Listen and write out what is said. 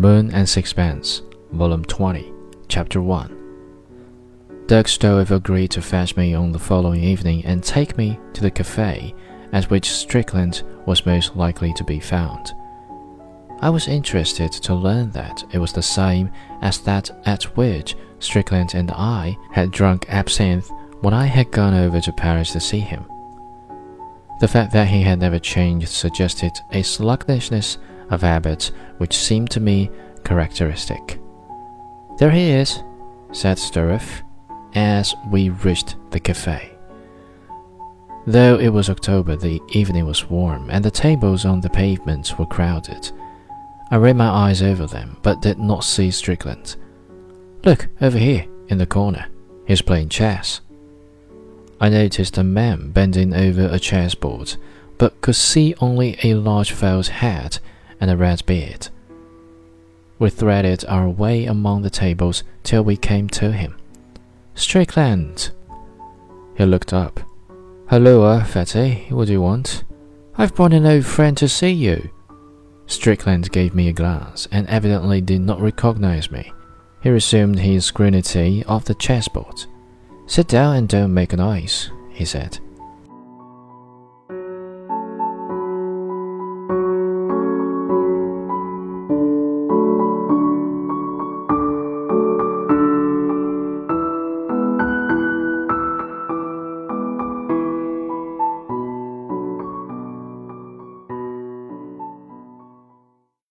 Moon and Sixpence, Volume 20, Chapter 1. Dirk Stroeve agreed to fetch me on the following evening and take me to the cafe at which Strickland was most likely to be found. I was interested to learn that it was the same as that at which Strickland and I had drunk absinthe when I had gone over to Paris to see him. The fact that he had never changed suggested a sluggishness of habit which seemed to me characteristic. There he is, said Stroeve, as we reached the cafe. Though it was October, the evening was warm, and the tables on the pavement were crowded. I ran my eyes over them, but did not see Strickland. Look, over here, in the corner. He's playing chess. I noticed a man bending over a chessboard, but could see only a large felt hat and a red beard. We threaded our way among the tables till we came to him. Strickland! He looked up. Hello, Fatty. What do you want? I've brought an old friend to see you. Strickland gave me a glance and evidently did not recognize me. He resumed his scrutiny of the chessboard. Sit down and don't make a noise, he said.